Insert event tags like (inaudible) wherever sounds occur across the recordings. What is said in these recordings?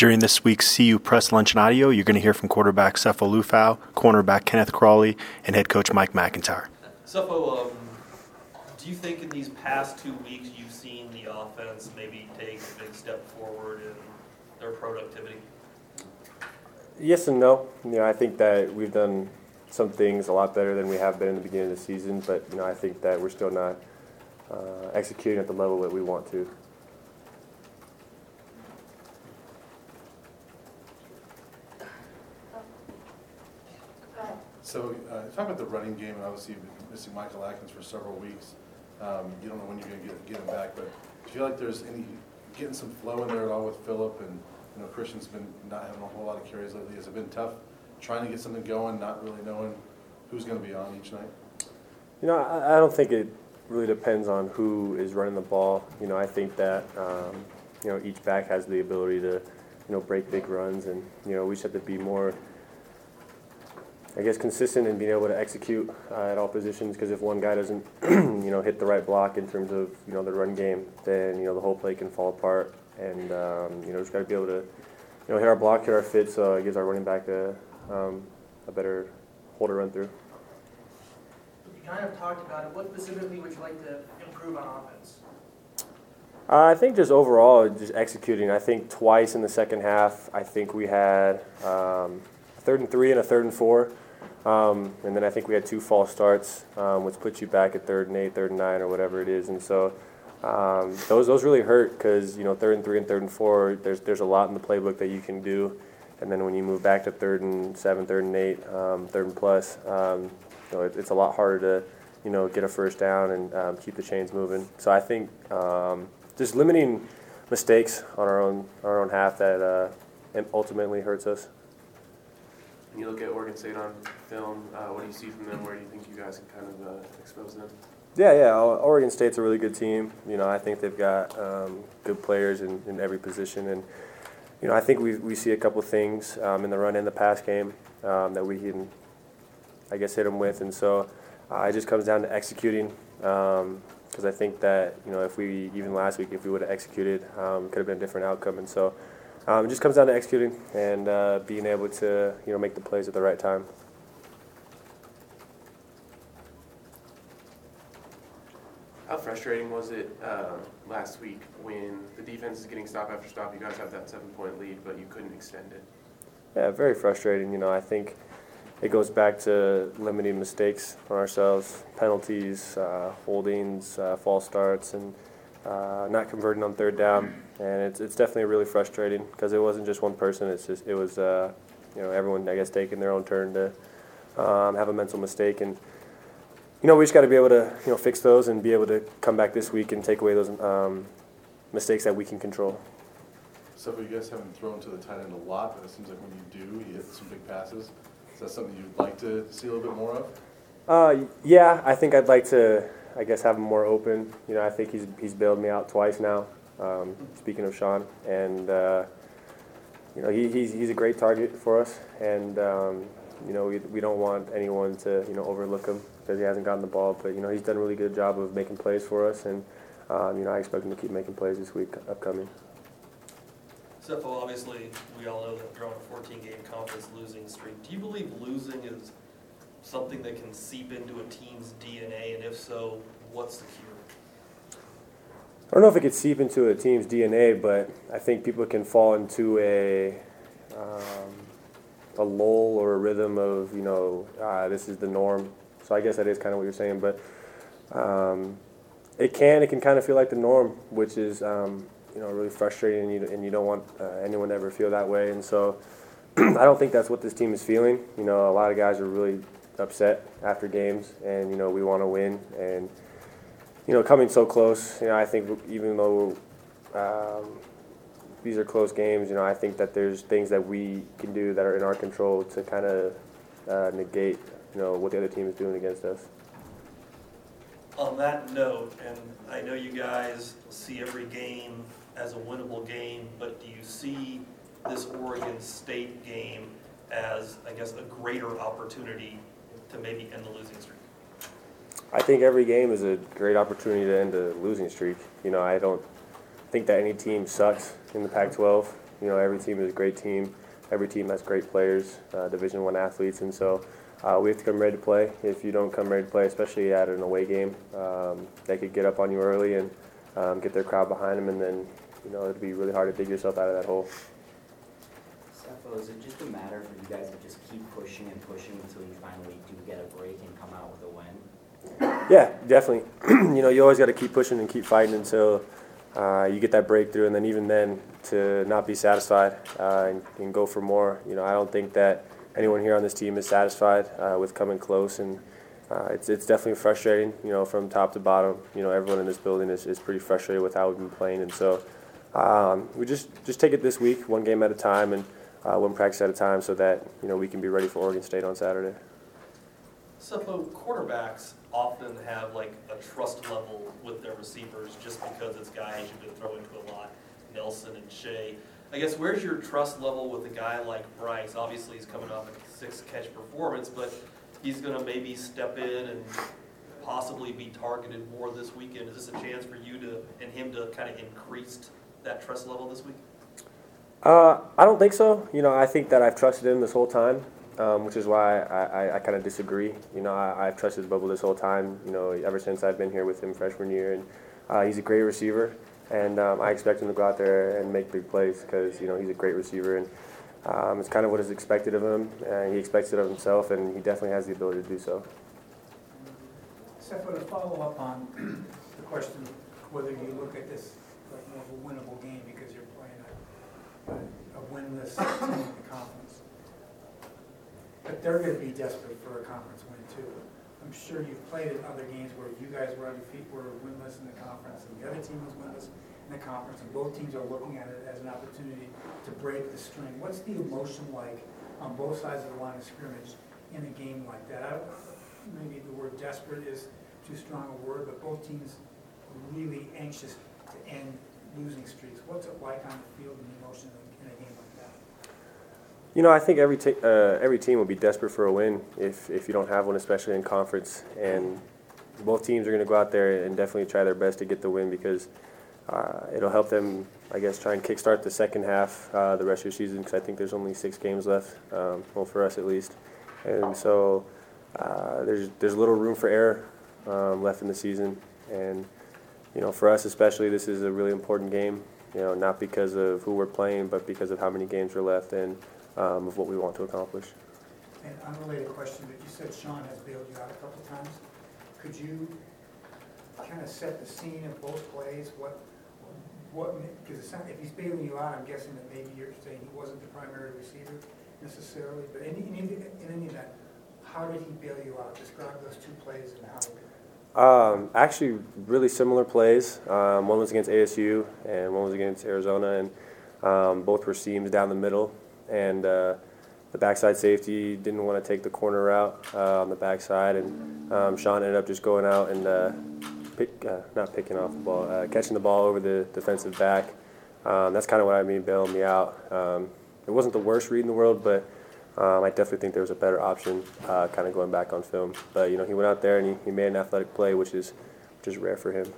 During this week's CU Press Lunch and Audio, you're going to hear from quarterback Sefo Liufau, cornerback Kenneth Crawley, and head coach Mike MacIntyre. Sefo, um, do you think in these past two weeks you've seen the offense maybe take a big step forward in their productivity? Yes and no. You know, I think that we've done some things a lot better than we have been in the beginning of the season, but you know, I think that we're still not uh, executing at the level that we want to. So, uh, talk about the running game, and obviously you've been missing Michael Adkins for several weeks. Um, you don't know when you're gonna get, get him back, but do you feel like there's any, getting some flow in there at all with Philip? And, you know, Christian's been not having a whole lot of carries lately. Has it been tough trying to get something going, not really knowing who's gonna be on each night? You know, I, I don't think it really depends on who is running the ball. You know, I think that um, you know each back has the ability to you know break big runs, and you know we just have to be more. I guess consistent in being able to execute uh, at all positions because if one guy doesn't, (clears throat) you know, hit the right block in terms of you know the run game, then you know the whole play can fall apart. And um, you know just got to be able to, you know, hit our block, hit our fit, so it gives our running back a um, a better hole to run through. You kind of talked about it. What specifically would you like to improve on offense? Uh, I think just overall, just executing. I think twice in the second half, I think we had um, a third and three and a third and four. Um, and then I think we had two false starts, um, which puts you back at third and eight, third and nine, or whatever it is. And so um, those those really hurt because you know third and three and third and four, there's there's a lot in the playbook that you can do. And then when you move back to third and seven, third and eight, um, third and plus, um, you know, it, it's a lot harder to you know get a first down and um, keep the chains moving. So I think just limiting mistakes on our own our own half that uh, ultimately hurts us. When you look at Oregon State on film, uh, what do you see from them? Where do you think you guys can kind of uh, expose them? Yeah, yeah. Oregon State's a really good team. You know, I think they've got um, good players in, in every position, and you know, I think we we see a couple things um, in the run and the pass game um, that we can, I guess, hit them with, and so uh, it just comes down to executing. Because I think that you know, if we even last week, if we would have executed, um, could have been a different outcome, and so. Um, it just comes down to executing and uh, being able to, you know, make the plays at the right time. How frustrating was it uh, last week when the defense is getting stop after stop? You guys have that seven-point lead, but you couldn't extend it. Yeah, very frustrating. You know, I think it goes back to limiting mistakes on ourselves, penalties, uh, holdings, uh, false starts, and uh, not converting on third down, and it's it's definitely really frustrating because it wasn't just one person. It's just it was uh, you know everyone I guess taking their own turn to um, have a mental mistake, and you know we just got to be able to you know fix those and be able to come back this week and take away those um, mistakes that we can control. So, you guys haven't thrown to the tight end a lot, but it seems like when you do, you hit some big passes. Is that something you'd like to see a little bit more of? Uh, yeah, I think I'd like to I guess have him more open. You know, I think he's he's bailed me out twice now. Um, speaking of Sean, and uh, you know he, he's he's a great target for us, and um, you know we we don't want anyone to you know overlook him because he hasn't gotten the ball. But you know he's done a really good job of making plays for us, and um, you know I expect him to keep making plays this week upcoming. Sefo, obviously, we all know that they're on a 14-game conference losing streak. Do you believe losing is something that can seep into a team's DNA, and if so, what's the cure? I don't know if it could seep into a team's DNA, but I think people can fall into a um, a lull or a rhythm of you know ah, this is the norm. So I guess that is kind of what you're saying, but um, it can it can kind of feel like the norm, which is um, you know really frustrating, and you, and you don't want uh, anyone to ever feel that way. And so (clears throat) I don't think that's what this team is feeling. You know, a lot of guys are really upset after games, and you know we want to win, and you know coming so close. You know I think even though um, these are close games, you know I think that there's things that we can do that are in our control to kind of uh, negate you know what the other team is doing against us. On that note, and I know you guys see every game as a winnable game, but do you see this Oregon State game as, I guess, a greater opportunity to maybe end the losing streak? I think every game is a great opportunity to end a losing streak. You know, I don't think that any team sucks in the Pac-12. You know, every team is a great team. Every team has great players, uh, Division One athletes, and so uh, we have to come ready to play. If you don't come ready to play, especially at an away game, um, they could get up on you early and um, get their crowd behind them, and then you know it'd be really hard to dig yourself out of that hole. Sefo, is it just a matter for you guys to just keep pushing and pushing until you finally do get a break and come out with a win? Yeah, definitely. (clears throat) you know, you always got to keep pushing and keep fighting until uh, you get that breakthrough, and then even then to not be satisfied uh, and, and go for more. You know, I don't think that anyone here on this team is satisfied uh, with coming close, and uh, it's it's definitely frustrating. You know, from top to bottom. You know, everyone in this building is, is pretty frustrated with how we've been playing, and so um, we just just take it this week, one game at a time, and uh, one practice at a time, so that you know we can be ready for Oregon State on Saturday. So quarterbacks often have like a trust level with their receivers just because it's guys you've been throwing to a lot, Nelson and Shay. I guess where's your trust level with a guy like Bryce? Obviously, he's coming off a six catch performance, but he's going to maybe step in and possibly be targeted more this weekend. Is this a chance for you to and him to kind of increase that trust level this week? Uh, I don't think so. You know, I think that I've trusted him this whole time, um, which is why I, I, I kind of disagree. You know, I, I've trusted Bobo this whole time. You know, ever since I've been here with him freshman year, and uh, he's a great receiver, and um, I expect him to go out there and make big plays because you know he's a great receiver, and um, it's kind of what is expected of him. And he expects it of himself, and he definitely has the ability to do so. For to follow up on (clears throat) the question, whether you look at this like more of a winnable game a, a winless team in the conference. But they're gonna be desperate for a conference win too. I'm sure you've played in other games where you guys were undefeated, were winless in the conference, and the other team was winless in the conference, and both teams are looking at it as an opportunity to break the string. What's the emotion like on both sides of the line of scrimmage in a game like that? I, maybe the word desperate is too strong a word, but both teams are really anxious to end losing streaks. What's it like on the field and emotion in a game like that? You know, I think every te- uh, every team will be desperate for a win if, if you don't have one, especially in conference. And both teams are going to go out there and definitely try their best to get the win because uh, it'll help them, I guess, try and kickstart the second half, uh, the rest of the season, because I think there's only six games left, um, well, for us at least. And so uh, there's there's little room for error um, left in the season, and you know, for us especially, this is a really important game. You know, not because of who we're playing, but because of how many games are left and um, of what we want to accomplish. And unrelated question, but you said Sean has bailed you out a couple times. Could you kind of set the scene of both plays? What, what, because if he's bailing you out, I'm guessing that maybe you're saying he wasn't the primary receiver necessarily, but in, in, in any event, how did he bail you out? Describe those two plays and how they Um, actually, really similar plays. Um, one was against ASU and one was against Arizona, and um, both were seams down the middle. And uh, the backside safety didn't want to take the corner route uh, on the backside, and um, Sean ended up just going out and uh, pick, uh, not picking off the ball, uh, catching the ball over the defensive back. Um, that's kind of what I mean bailing me out. Um, it wasn't the worst read in the world, but um, I definitely think there was a better option, uh, kind of going back on film. But you know, he went out there and he, he made an athletic play, which is which is rare for him.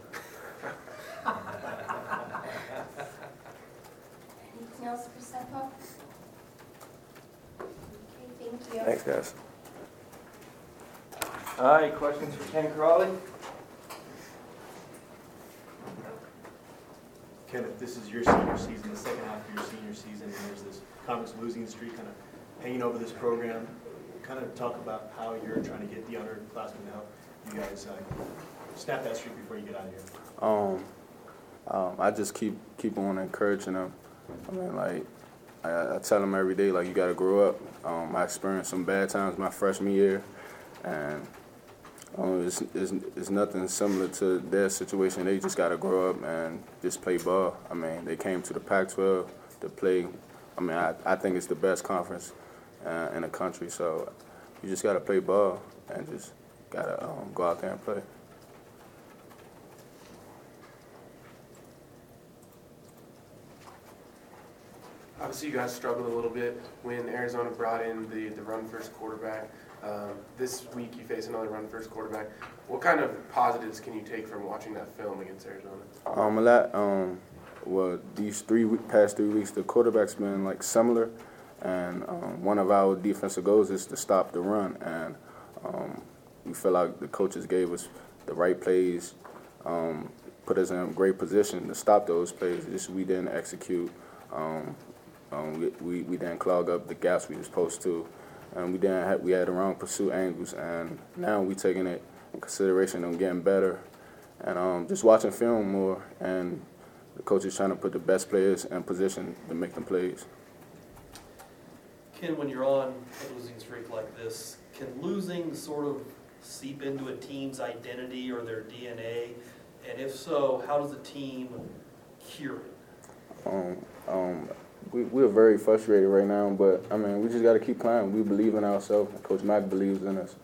Anything else for Sefo? Okay, thank you. Thanks, guys. All right, questions for Ken Crawley? Kenneth, this is your senior season, the second half of your senior season, and there's this conference losing streak kind of hanging over this program. Kind of talk about how you're trying to get the underclassmen to help you guys uh, snap that streak before you get out of here. Um, um, I just keep keep on encouraging them. I mean, like I, I tell them every day, like you got to grow up. Um, I experienced some bad times my freshman year, and um, it's, it's, it's nothing similar to their situation. They just got to grow up and just play ball. I mean, they came to the Pac-12 to play. I mean, I, I think it's the best conference uh, in the country. So you just got to play ball and just got to um, go out there and play. Obviously, you guys struggled a little bit when Arizona brought in the, the run first quarterback. Um, this week, you face another run first quarterback. What kind of positives can you take from watching that film against Arizona? Um, a lot. Um, well, these three week, past three weeks, the quarterback's been like similar, and um, one of our defensive goals is to stop the run, and um, we feel like the coaches gave us the right plays, um, put us in a great position to stop those plays. Just we didn't execute. Um, um, we, we, we didn't clog up the gaps we were supposed to, and we didn't have, we had the wrong pursuit angles, and now we taking it in consideration and getting better, and um, just watching film more, and the coach is trying to put the best players in position to make them plays. Ken, when you're on a losing streak like this, can losing sort of seep into a team's identity or their DNA? And if so, how does a team cure it? Um, um, we, we're very frustrated right now, but I mean, we just got to keep climbing. We believe in ourselves. Coach Mack believes in us,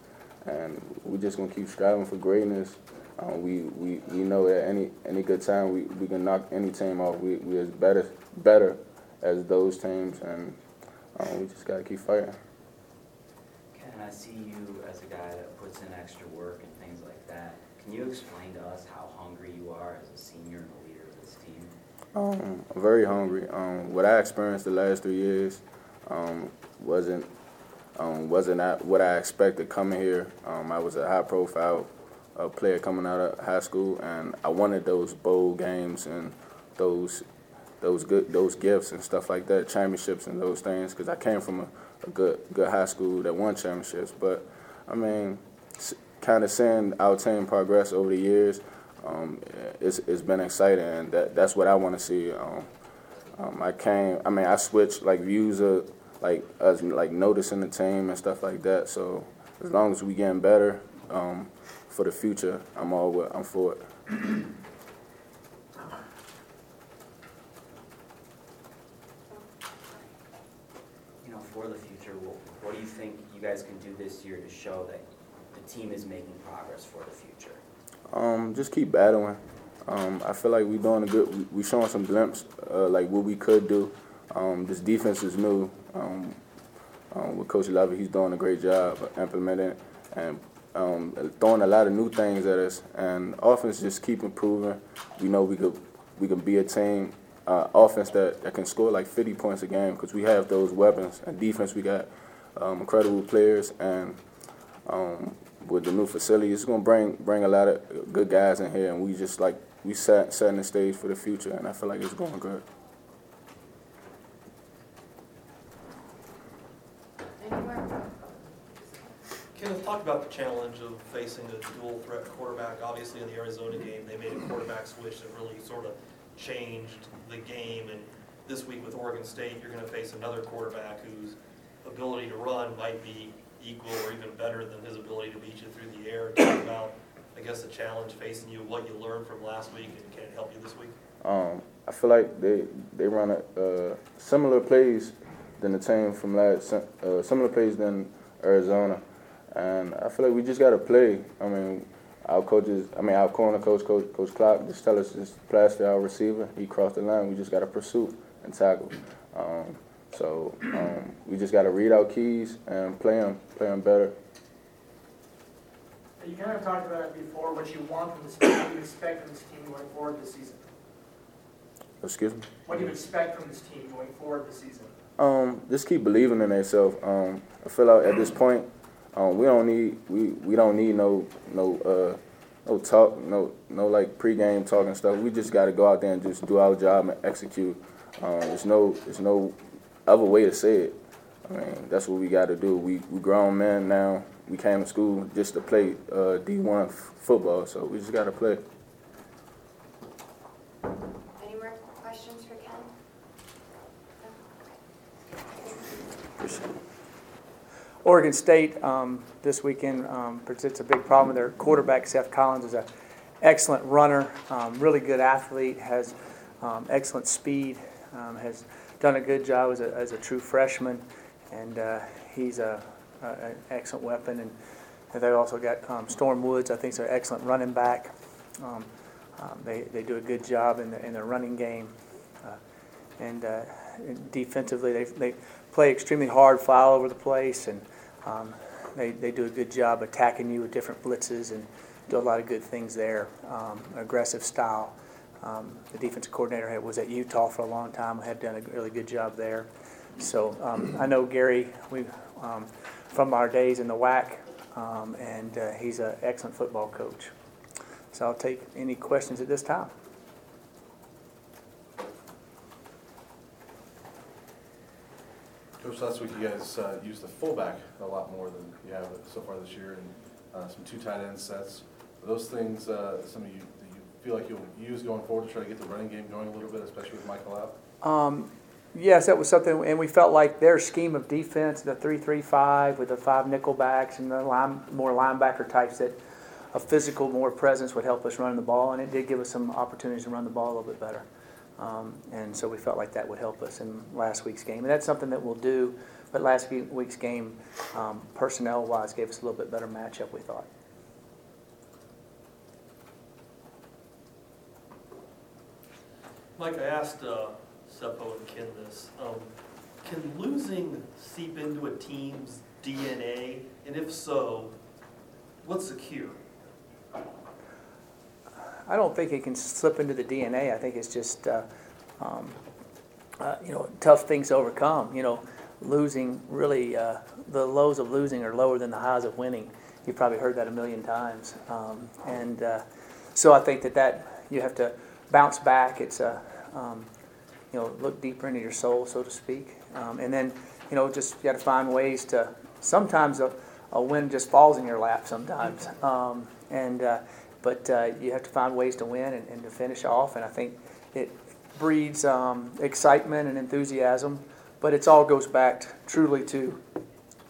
and we're just gonna keep striving for greatness. Um, we, we, we know that any any good time we, we can knock any team off. We we as better better as those teams, and um, we just got to keep fighting. Ken, I see you as a guy that puts in extra work and things like that. Can you explain to us how hungry you are as a senior and a leader of this team? Um, I'm very hungry. Um, what I experienced the last three years um, wasn't um, wasn't at what I expected coming here. Um, I was a high profile uh, player coming out of high school, and I wanted those bowl games and those those good those gifts and stuff like that, championships and those things, because I came from a, a good good high school that won championships. But I mean, kind of seeing our team progress over the years, um, it's, it's been exciting, and that, that's what I want to see. Um, um, I came, I mean, I switched like views of like like noticing the team and stuff like that. So as long as we getting better um, for the future, I'm all I'm for it. You know, for the future, what, what do you guys can do this year to show that the team is making progress for the future? Um, just keep battling. Um, I feel like we're doing a good. We, we showing some glimpse, uh, like what we could do. Um, this defense is new. Um, um, with Coach Leavitt, he's doing a great job implementing and um, throwing a lot of new things at us. And offense just keep improving. We know we could we can be a team uh, offense that, that can score like 50 points a game because we have those weapons. And defense, we got um, incredible players and um, with the new facility, it's gonna bring bring a lot of good guys in here, and we just like we set setting the stage for the future, and I feel like it's going good. Kenneth, talk about the challenge of facing a dual threat quarterback. Obviously, in the Arizona game, they made a quarterback switch that really sort of changed the game. And this week with Oregon State, you're going to face another quarterback whose ability to run might be equal or even better than his ability to beat you through the air. Talk about, I guess, the challenge facing you, what you learned from last week, and can it help you this week? Um, I feel like they they run a, similar plays than the team from last uh, similar plays than Arizona, and I feel like we just got to play. I mean, our coaches, I mean, our corner coach, Coach Coach Clark, just tell us just plaster our receiver. He crossed the line. We just got to pursue and tackle. Um, so um, we just got to read our keys and play them, play them better. You kind of talked about it before, what you want from this team, what do you expect from this team going forward this season? Excuse me. What do you expect from this team going forward this season? Um, just keep believing in themselves. Um, I feel like at this point, um, we don't need we, we don't need no no uh, no talk no no like pregame talk and stuff. We just got to go out there and just do our job and execute. Um, there's no there's no other way to say it. I mean that's what we got to do. We we grown men now. We came to school just to play uh, D1 f- football, so we just got to play. Any more questions for Ken? Oregon State um, this weekend um, presents a big problem. Their quarterback, Seth Collins, is an excellent runner, um, really good athlete, has um, excellent speed, um, has done a good job as a, as a true freshman, and uh, he's a, a, an excellent weapon. And they've also got um, Storm Woods, I think, is an excellent running back. Um, um, they, they do a good job in the, in the running game. Uh, and uh, defensively, they, they play extremely hard, fly all over the place, and um, they, they do a good job attacking you with different blitzes and do a lot of good things there. Um, aggressive style. Um, the defensive coordinator was at Utah for a long time, had done a really good job there. So um, I know Gary we, um, from our days in the WAC, um, and uh, he's an excellent football coach. So I'll take any questions at this time. Coach, last week you guys uh, used the fullback a lot more than you have so far this year, and uh, some two tight end sets. Are those things, uh, some of you feel like you'll use going forward to try to get the running game going a little bit, especially with Michael out? Um, yes, that was something, and we felt like their scheme of defense, the three-three-five with the five nickel backs and the line, more linebacker types, that a physical, more presence would help us run the ball, and it did give us some opportunities to run the ball a little bit better. Um, and so we felt like that would help us in last week's game, and that's something that we'll do. But last week's game, um, personnel-wise, gave us a little bit better matchup, we thought. Mike, I asked uh, Sefo and Ken this. Um, Can losing seep into a team's DNA? And if so, what's the cure? I don't think it can slip into the DNA. I think it's just, uh, um, uh, you know, tough things to overcome. You know, losing really, uh, the lows of losing are lower than the highs of winning. You've probably heard that a million times. Um, and uh, so I think that that you have to bounce back. It's a, um, you know, look deeper into your soul, so to speak. Um, and then, you know, just you got to find ways to. Sometimes a, a win just falls in your lap. Sometimes, um, and uh, but uh, you have to find ways to win and, and to finish off. And I think it breeds um, excitement and enthusiasm. But it all goes back truly to,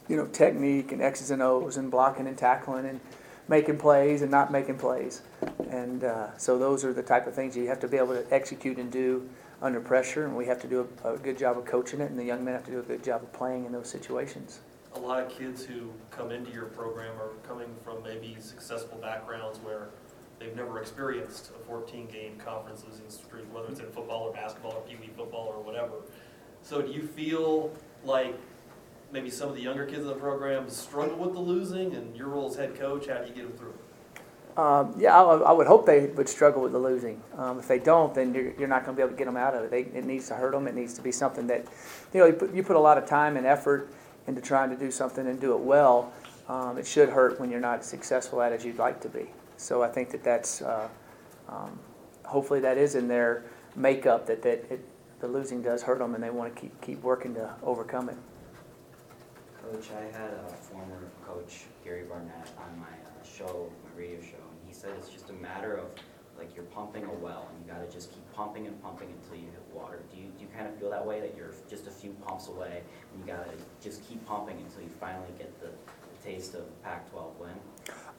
you know, technique and X's and O's and blocking and tackling and making plays and not making plays. And uh, so those are the type of things you have to be able to execute and do under pressure. And we have to do a, a good job of coaching it, and the young men have to do a good job of playing in those situations. A lot of kids who come into your program are coming from maybe successful backgrounds where they've never experienced a 14-game conference losing streak, whether it's in football or basketball or Pee Wee football or whatever. So do you feel like maybe some of the younger kids in the program struggle with the losing, and your role as head coach, how do you get them through it? Um, yeah, I, I would hope they would struggle with the losing. Um, if they don't, then you're, you're not going to be able to get them out of it. They, it needs to hurt them. It needs to be something that, you know, you put, you put a lot of time and effort into trying to do something and do it well. Um, it should hurt when you're not successful at it as you'd like to be. So I think that that's, uh, um, hopefully that is in their makeup that, that it, the losing does hurt them and they want to keep, keep working to overcome it. Coach, I had a former coach, Gary Barnett, on my uh, show, my radio show, and he said it's just a matter of, like, you're pumping a well, and you gotta just keep pumping and pumping until you hit water. Do you, do you kind of feel that way, that you're just a few pumps away, and you gotta just keep pumping until you finally get the, the taste of Pac-12 win?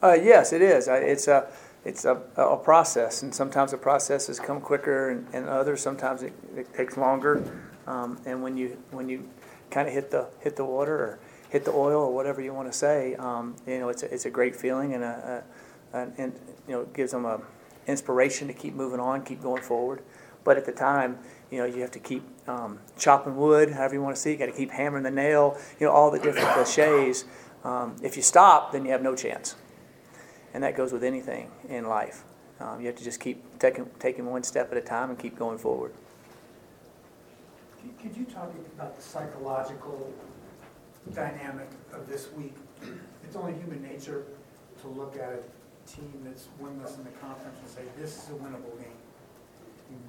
Uh, yes, it is. It's a, it's a, a process, and sometimes the processes come quicker, and, and others sometimes it, it takes longer. Um, and when you when you kind of hit the hit the water or hit the oil or whatever you want to say, um, you know, it's a, it's a great feeling, and a, a, an and you know, it gives them a inspiration to keep moving on, keep going forward. But at the time, you know, you have to keep um, chopping wood, however you want to see. You got to keep hammering the nail. You know, all the different cliches. Um, if you stop, then you have no chance and that goes with anything in life. Um, you have to just keep taking taking one step at a time and keep going forward. Could you talk about the psychological dynamic of this week? It's only human nature to look at a team that's winless in the conference and say, this is a winnable game.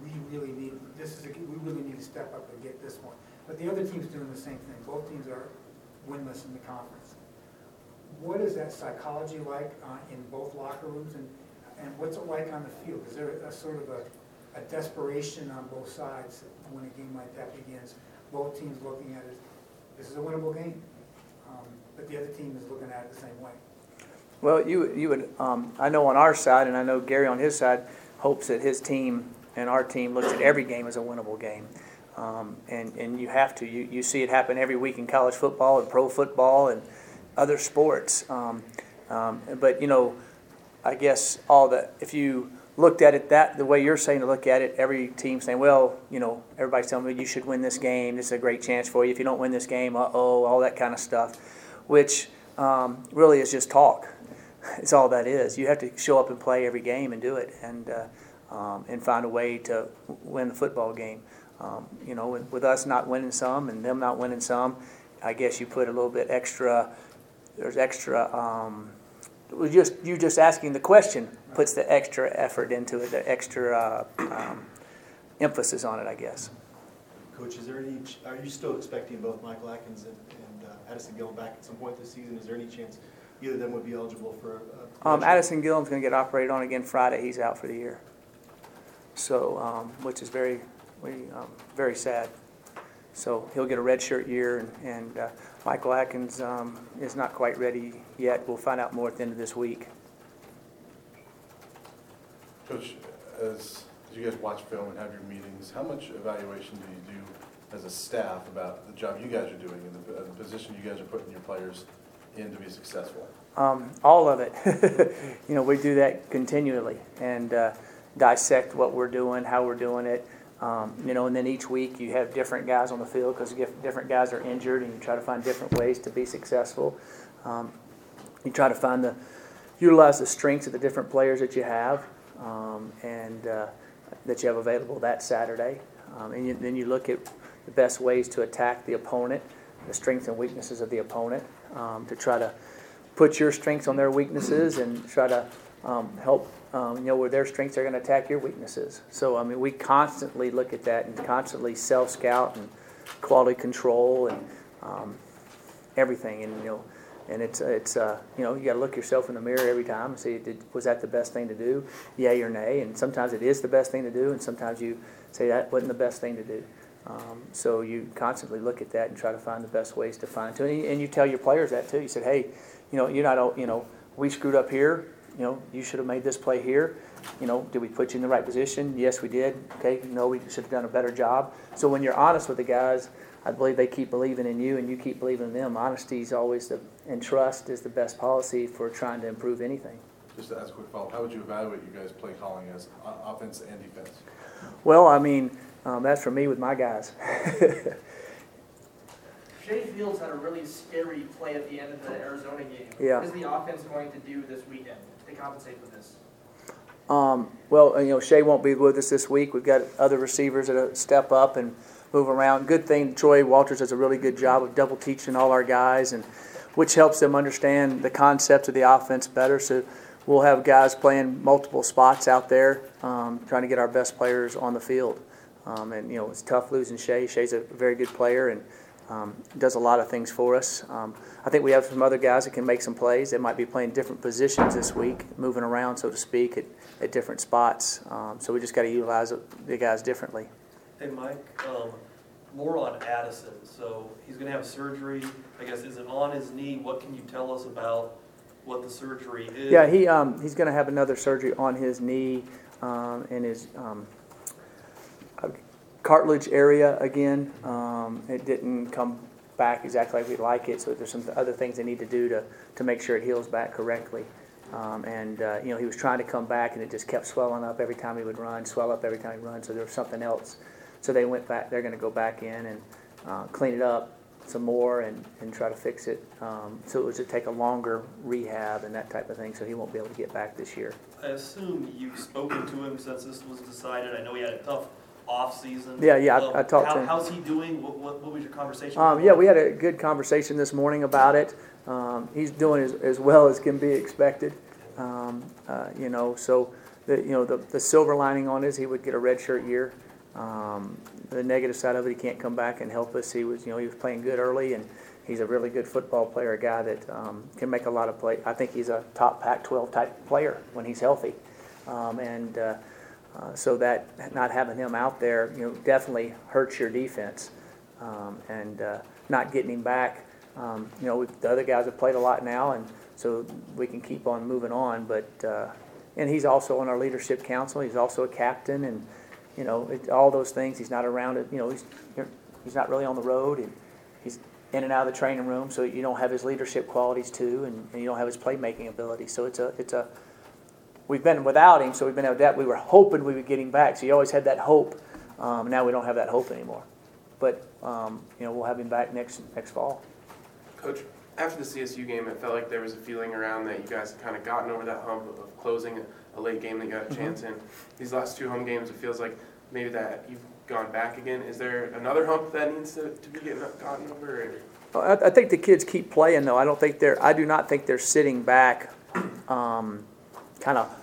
We really need, this is, a, we really need to step up and get this one. But the other team's doing the same thing. Both teams are winless in the conference. What is that psychology like uh, in both locker rooms, and, and what's it like on the field? Is there a sort of a, a desperation on both sides when a game like that begins? Both teams looking at it, this is a winnable game, um, but the other team is looking at it the same way. Well, you you would um, I know on our side, and I know Gary on his side hopes that his team and our team looks at every game as a winnable game. Um, and, and you have to. You, you see it happen every week in college football and pro football and other sports. Um, um, but, you know, I guess all that, if you looked at it that the way you're saying to look at it, every team saying, well, you know, everybody's telling me you should win this game. This is a great chance for you. If you don't win this game, uh oh, all that kind of stuff, which um, really is just talk. (laughs) It's all that is. You have to show up and play every game and do it. And uh, um, and find a way to win the football game. Um, you know, with, with us not winning some and them not winning some, I guess you put a little bit extra. There's extra. Um, just you just asking the question puts the extra effort into it, the extra uh, um, emphasis on it, I guess. Coach, is there any, are you still expecting both Michael Adkins and and, uh, Addison Gillam back at some point this season? Is there any chance either of them would be eligible for? Um? Addison Gillam's going to get operated on again Friday. He's out for the year. So, um, which is very, we, um, very sad. So he'll get a red shirt year, and, and uh, Michael Adkins um, is not quite ready yet. We'll find out more at the end of this week. Coach, as, as you guys watch film and have your meetings, how much evaluation do you do as a staff about the job you guys are doing and the, uh, the position you guys are putting your players in to be successful? Um, all of it. (laughs) you know, we do that continually and uh, dissect what we're doing, how we're doing it. Um, you know, and then each week you have different guys on the field because different guys are injured, and you try to find different ways to be successful. Um, you try to find the utilize the strengths of the different players that you have um, and uh, that you have available that Saturday, um, and you, then you look at the best ways to attack the opponent, the strengths and weaknesses of the opponent, um, to try to put your strengths on their weaknesses and try to um, help um, you know where their strengths are going to attack your weaknesses. So I mean, we constantly look at that and constantly self scout and quality control and um, everything. And you know, and it's it's uh, you know you got to look yourself in the mirror every time and see did, was that the best thing to do, yay or nay. And sometimes it is the best thing to do, and sometimes you say that wasn't the best thing to do. Um, so you constantly look at that and try to find the best ways to fine tune. it. And you tell your players that too. You said, hey, you know, you're not, you know, we screwed up here. You know, you should have made this play here. You know, did we put you in the right position? Yes, we did. Okay, no, we should have done a better job. So when you're honest with the guys, I believe they keep believing in you and you keep believing in them. Honesty is always the, and trust is the best policy for trying to improve anything. Just to ask a quick follow, up, how would you evaluate you guys play calling as offense and defense? Well, I mean, um, that's for me with my guys. (laughs) Shay Fields had a really scary play at the end of the Arizona game. Yeah. What is the offense going to do this weekend to compensate for this? Um, well, you know, Shay won't be with us this week. We've got other receivers that step up and move around. Good thing Troy Walters does a really good job of double teaching all our guys, and which helps them understand the concepts of the offense better. So we'll have guys playing multiple spots out there, um, trying to get our best players on the field. Um, and you know, it's tough losing Shay. Shay's a very good player and um, does a lot of things for us. Um, I think we have some other guys that can make some plays. They might be playing different positions this week, moving around, so to speak, at, at different spots. Um, so we just got to utilize the guys differently. Hey, Mike, um, more on Addison. So he's gonna have surgery, I guess, is it on his knee? What can you tell us about what the surgery is? Yeah, he um, he's going to have another surgery on his knee um, and his cartilage area again. Um, it didn't come back exactly like we'd like it, so there's some other things they need to do to, to make sure it heals back correctly. Um, and uh, you know, he was trying to come back, and it just kept swelling up every time he would run, swell up every time he run. So there was something else. So they went back. They're going to go back in and uh, clean it up some more and, and try to fix it. Um, so it was to take a longer rehab and that type of thing. So he won't be able to get back this year. I assume you've spoken to him since this was decided. I know he had a tough off-season. Yeah, yeah, I- Um, I talked to how- him. How's he doing? What, what, what was your conversation? Um, with yeah, him? we had a good conversation this morning about it. Um, he's doing as, as well as can be expected. Um, uh, you know, so the you know the, the silver lining on is he would get a red shirt year. Um, the negative side of it, he can't come back and help us. He was you know he was playing good early, and he's a really good football player, a guy that um, can make a lot of play. I think he's a top Pac-12 type player when he's healthy, um, and. Uh, uh, so that not having him out there, you know, definitely hurts your defense, um, and uh, not getting him back. Um, you know, the other guys have played a lot now, and so we can keep on moving on. But uh, and he's also on our leadership council. He's also a captain, and you know, it, all those things. He's not around it. You know, he's he's not really on the road, and he's in and out of the training room. So you don't have his leadership qualities too, and, and you don't have his playmaking ability. So it's a it's a we've been without him, so we've been able that. We were hoping we would get him back, so you always had that hope. Um, now we don't have that hope anymore. But um, you know, we'll have him back next next fall. Coach, after the CSU game, it felt like there was a feeling around that you guys had kind of gotten over that hump of closing a late game that you got a chance in. These last two home games, it feels like maybe that you've gone back again. Is there another hump that needs to, to be getting gotten over? Or? I, I think the kids keep playing though. I don't think they're. I do not think they're sitting back, (clears throat) um, kind of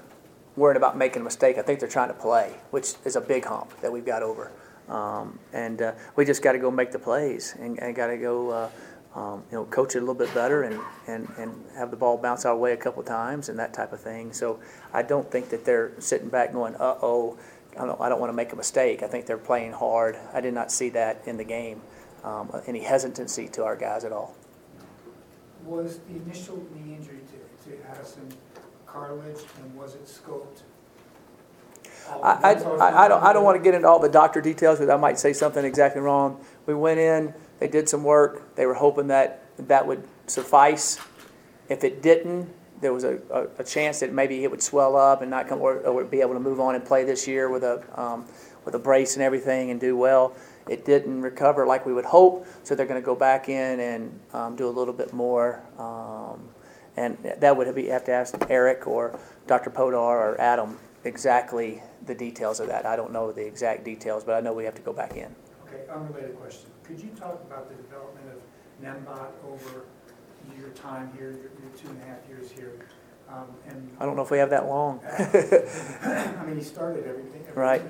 worried about making a mistake. I think they're trying to play, which is a big hump that we've got over. Um, and uh, we just got to go make the plays and, and got to go, uh, um, you know, coach it a little bit better and, and, and have the ball bounce our way a couple times and that type of thing. So I don't think that they're sitting back going, uh oh, I don't, I don't want to make a mistake. I think they're playing hard. I did not see that in the game, um, any hesitancy to our guys at all. Was the initial knee injury to, to Addison cartilage, and was it scoped? I, I, I- don't, I don't want to get into all the doctor details, because I might say something exactly wrong. We went in, they did some work, they were hoping that that would suffice. If it didn't, there was a, a, a chance that maybe it would swell up and not come, or, or be able to move on and play this year with a, um, with a brace and everything and do well. It didn't recover like we would hope, so they're gonna go back in and, um, do a little bit more. Um, and that would be, have to ask Eric or Dr. Podar or Adam exactly the details of that. I don't know the exact details, but I know we have to go back in. Okay, unrelated question. Could you talk about the development of NEMBOT over your time here, your, your two and a half years here? Um, and, I don't know if we have that long. (laughs) I mean, he started everything, Right.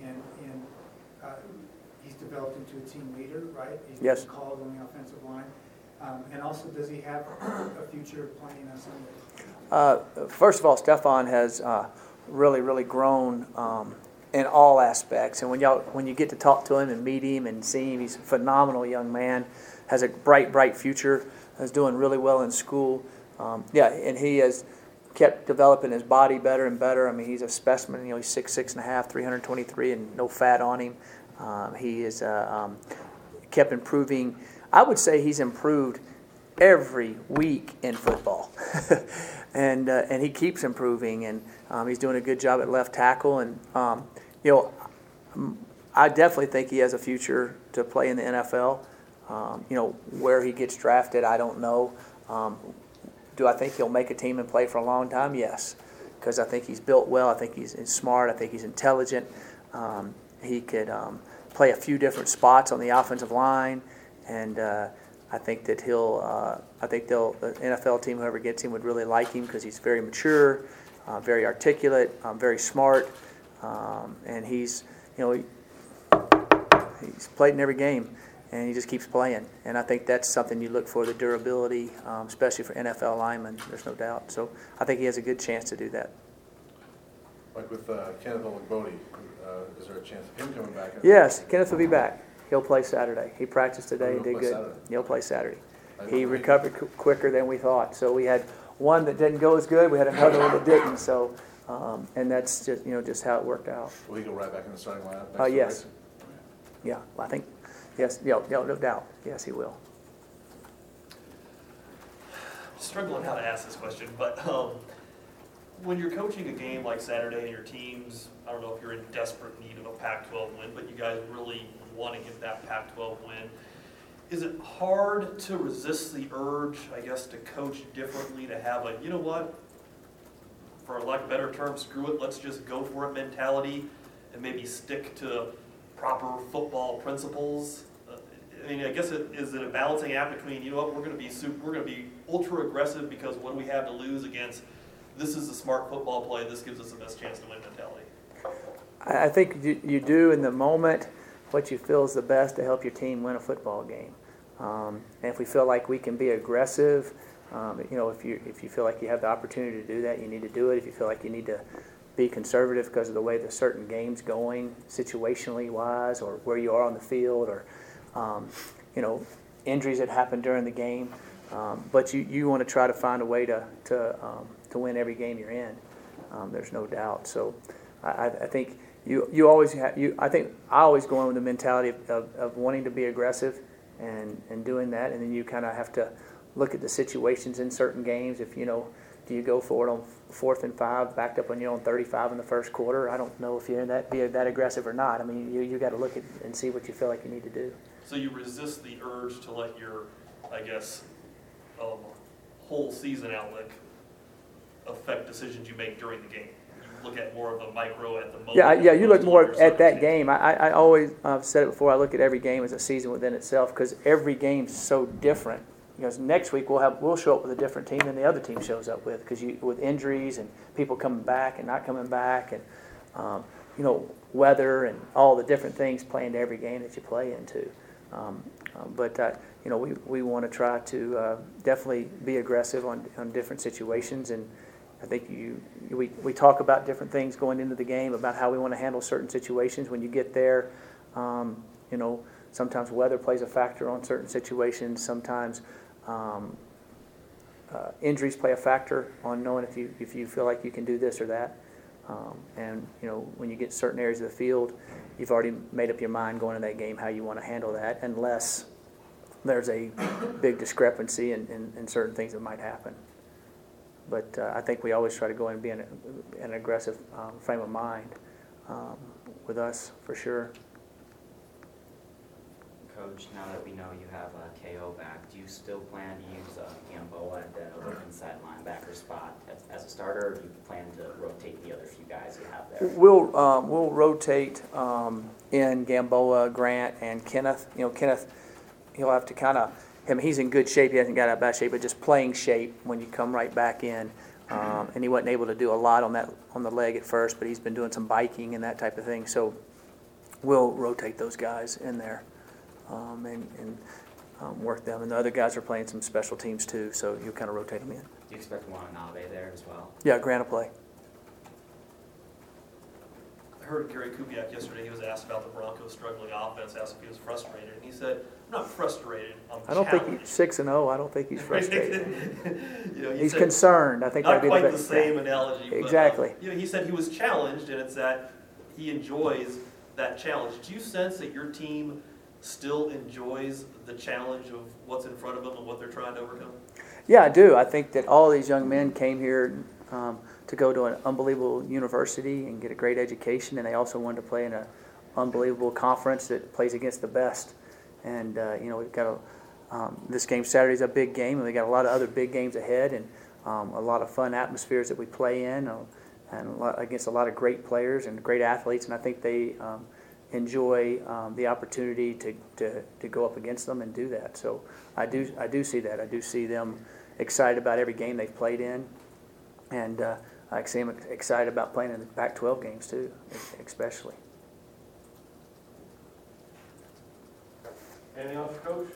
and, and, uh, he's developed into a team leader, right? He's Yes. called on the offensive line. Um, and also, does he have a future playing on Sundays? Uh, First of all, Stefan has uh, really, really grown um, in all aspects. And when y'all, when you get to talk to him and meet him and see him, he's a phenomenal young man, has a bright, bright future, is doing really well in school. Um, Yeah, and he has kept developing his body better and better. I mean, he's a specimen, you know, he's six, six and a half, 323 and no fat on him. Um, He is, uh, um, kept improving. I would say he's improved every week in football, (laughs) and uh, and he keeps improving, and um, he's doing a good job at left tackle, and um, you know, I definitely think he has a future to play in the NFL. Um, you know, where he gets drafted, I don't know. Um, do I think he'll make a team and play for a long time? Yes, because I think he's built well. I think he's smart. I think he's intelligent. Um, he could um, play a few different spots on the offensive line, and uh, I think that he'll. Uh, I think they'll the NFL team, whoever gets him, would really like him because he's very mature, uh, very articulate, um, very smart, um, and he's you know he, he's played in every game, and he just keeps playing. And I think that's something you look for the durability, um, especially for NFL linemen. There's no doubt. So I think he has a good chance to do that. Like with uh, Kenneth Olugbode, uh, is there a chance of him coming back? Yes, Kenneth will be back. He'll play Saturday. He practiced today and did good. Saturday. He'll play Saturday. He recovered qu- quicker than we thought. So we had one that didn't go as good. We had another one that didn't. So, um, and that's just you know just how it worked out. Will he go right back in the starting lineup? next Uh, yes. Grayson? Yeah, I think yes. Yeah, yeah, no doubt. Yes, he will. struggling how to ask this question, but um, when you're coaching a game like Saturday and your teams, I don't know if you're in desperate need of a Pac-12 win, but you guys really want to get that Pac-12 win. Is it hard to resist the urge, I guess, to coach differently, to have a, you know what, for lack of better term, screw it, let's just go for it mentality, and maybe stick to proper football principles? Uh, I mean, I guess it, is it a balancing act between, you know what, we're gonna be super, we're gonna be ultra aggressive because what do we have to lose against, this is a smart football play, this gives us the best chance to win mentality? I I think you, you do in the moment what you feel is the best to help your team win a football game. Um, and if we feel like we can be aggressive, um, you know, if you if you feel like you have the opportunity to do that, you need to do it. If you feel like you need to be conservative because of the way the certain game's going, situationally wise, or where you are on the field, or um, you know, injuries that happen during the game. Um, but you, you want to try to find a way to to um, to win every game you're in. Um, there's no doubt. So I, I I think you you always have you. I think I always go in with the mentality of, of, of wanting to be aggressive and and doing that, and then you kind of have to look at the situations in certain games. If you know, do you go for it on fourth and five, backed up on your own 35 in the first quarter? I don't know if you're that be that aggressive or not. I mean, you you got to look at and see what you feel like you need to do. So you resist the urge to let your, I guess, um, whole season outlook affect decisions you make during the game. Look at more of a micro at the moment. Yeah, yeah, you look more at that game. I, I always, I've said it before, I look at every game as a season within itself, because every game's so different. Because next week, we'll have, we'll show up with a different team than the other team shows up with, because you, with injuries and people coming back and not coming back, and, um, you know, weather and all the different things play into every game that you play into. Um, uh, But, uh, you know, we, we want to try to uh, definitely be aggressive on, on different situations, and I think you, we, we talk about different things going into the game, about how we want to handle certain situations when you get there. Um, you know, sometimes weather plays a factor on certain situations, sometimes um, uh, injuries play a factor on knowing if you, if you feel like you can do this or that. Um, and, you know, when you get certain areas of the field, you've already made up your mind going into that game how you want to handle that, unless there's a big discrepancy in, in, in certain things that might happen. But uh, I think we always try to go and be in a- an aggressive um, frame of mind um, with us, for sure. Coach, now that we know you have uh, KO back, do you still plan to use uh, Gamboa at the other inside linebacker spot as, as a starter, or do you plan to rotate the other few guys you have there? We'll, um, we'll rotate um, in Gamboa, Grant, and Kenneth. You know, Kenneth, he'll have to kind of, him, he's in good shape. He hasn't got out of bad shape, but just playing shape when you come right back in. Um, and he wasn't able to do a lot on that on the leg at first, but he's been doing some biking and that type of thing. So we'll rotate those guys in there um, and, and um, work them. And the other guys are playing some special teams too, so you'll kind of rotate them in. Do you expect Juan Watanabe there as well? Yeah, Grant will play. I heard Gary Kubiak yesterday, he was asked about the Broncos' struggling offense, asked if he was frustrated, and he said, I'm not frustrated, I'm I don't think he's six and zero. I don't think he's (laughs) frustrated. You know, he He's said- concerned. I think Not quite the the same analogy, but. uh, Exactly. You know, he said he was challenged, and it's that he enjoys that challenge. Do you sense that your team still enjoys the challenge of what's in front of them and what they're trying to overcome? Yeah, I do. I think that all these young men came here um, to go to an unbelievable university and get a great education, and they also wanted to play in an unbelievable conference that plays against the best. And uh, you know, we've got a um, this game Saturday's a big game, and we got a lot of other big games ahead, and um, a lot of fun atmospheres that we play in, uh, and a lot, against a lot of great players and great athletes. And I think they um, enjoy um, the opportunity to, to, to go up against them and do that. So I do I do see that. I do see them excited about every game they've played in, and uh, I see them excited about playing in the Pac-12 games too, especially. Anything else, Coach?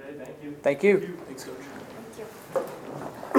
Okay, thank you. Thank you. Thanks, Coach. Thank you.